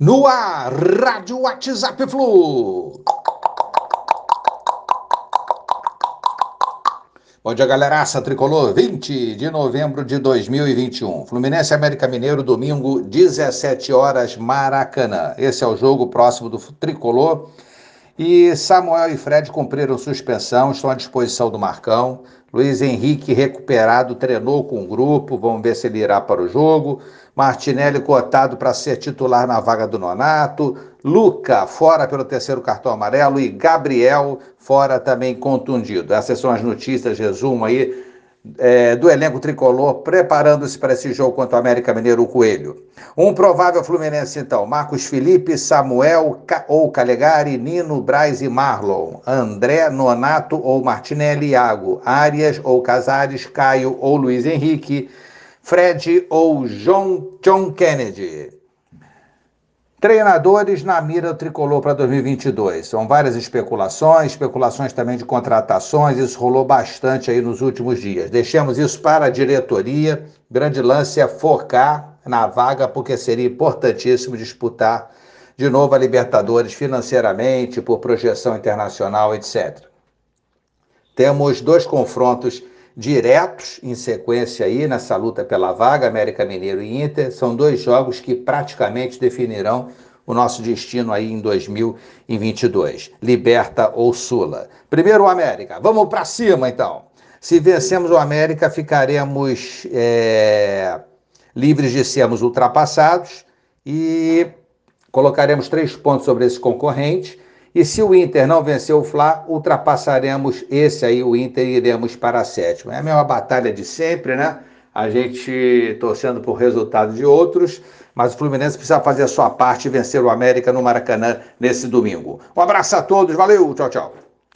No ar, Rádio WhatsApp Flu. Bom dia, galeraça tricolor. 20 de novembro de 2021. Fluminense América Mineiro, domingo, 17 horas, Maracanã. Esse é o jogo próximo do tricolor. E Samuel e Fred cumpriram suspensão, estão à disposição do Marcão. Luiz Henrique recuperado, treinou com o grupo, vamos ver se ele irá para o jogo. Martinelli cotado para ser titular na vaga do Nonato. Luca fora pelo terceiro cartão amarelo e Gabriel fora também contundido. Essas são as notícias, resumo aí é, do elenco tricolor preparando-se para esse jogo contra o América Mineiro, o Coelho. Um provável Fluminense, então: Marcos Felipe, Samuel ou Calegari, Nino, Braz e Marlon, André, Nonato ou Martinelli, Iago, Arias ou Casares, Caio ou Luiz Henrique, Fred ou John, John Kennedy. Treinadores na mira tricolor para 2022. São várias especulações, especulações também de contratações, isso rolou bastante aí nos últimos dias. Deixemos isso para a diretoria. Grande lance é focar na vaga, porque seria importantíssimo disputar de novo a Libertadores financeiramente, por projeção internacional, etc. Temos dois confrontos diretos em sequência aí nessa luta pela vaga, América Mineiro e Inter. São dois jogos que praticamente definirão o nosso destino aí em 2022. Liberta ou Sula. Primeiro o América. Vamos para cima então. Se vencemos o América, ficaremos é, livres de sermos ultrapassados e colocaremos três pontos sobre esse concorrente e se o Inter não vencer o Fla, ultrapassaremos esse aí, o Inter, e iremos para a sétima. É a mesma batalha de sempre, né? A gente torcendo por resultado de outros, mas o Fluminense precisa fazer a sua parte e vencer o América no Maracanã nesse domingo. Um abraço a todos, valeu, tchau, tchau.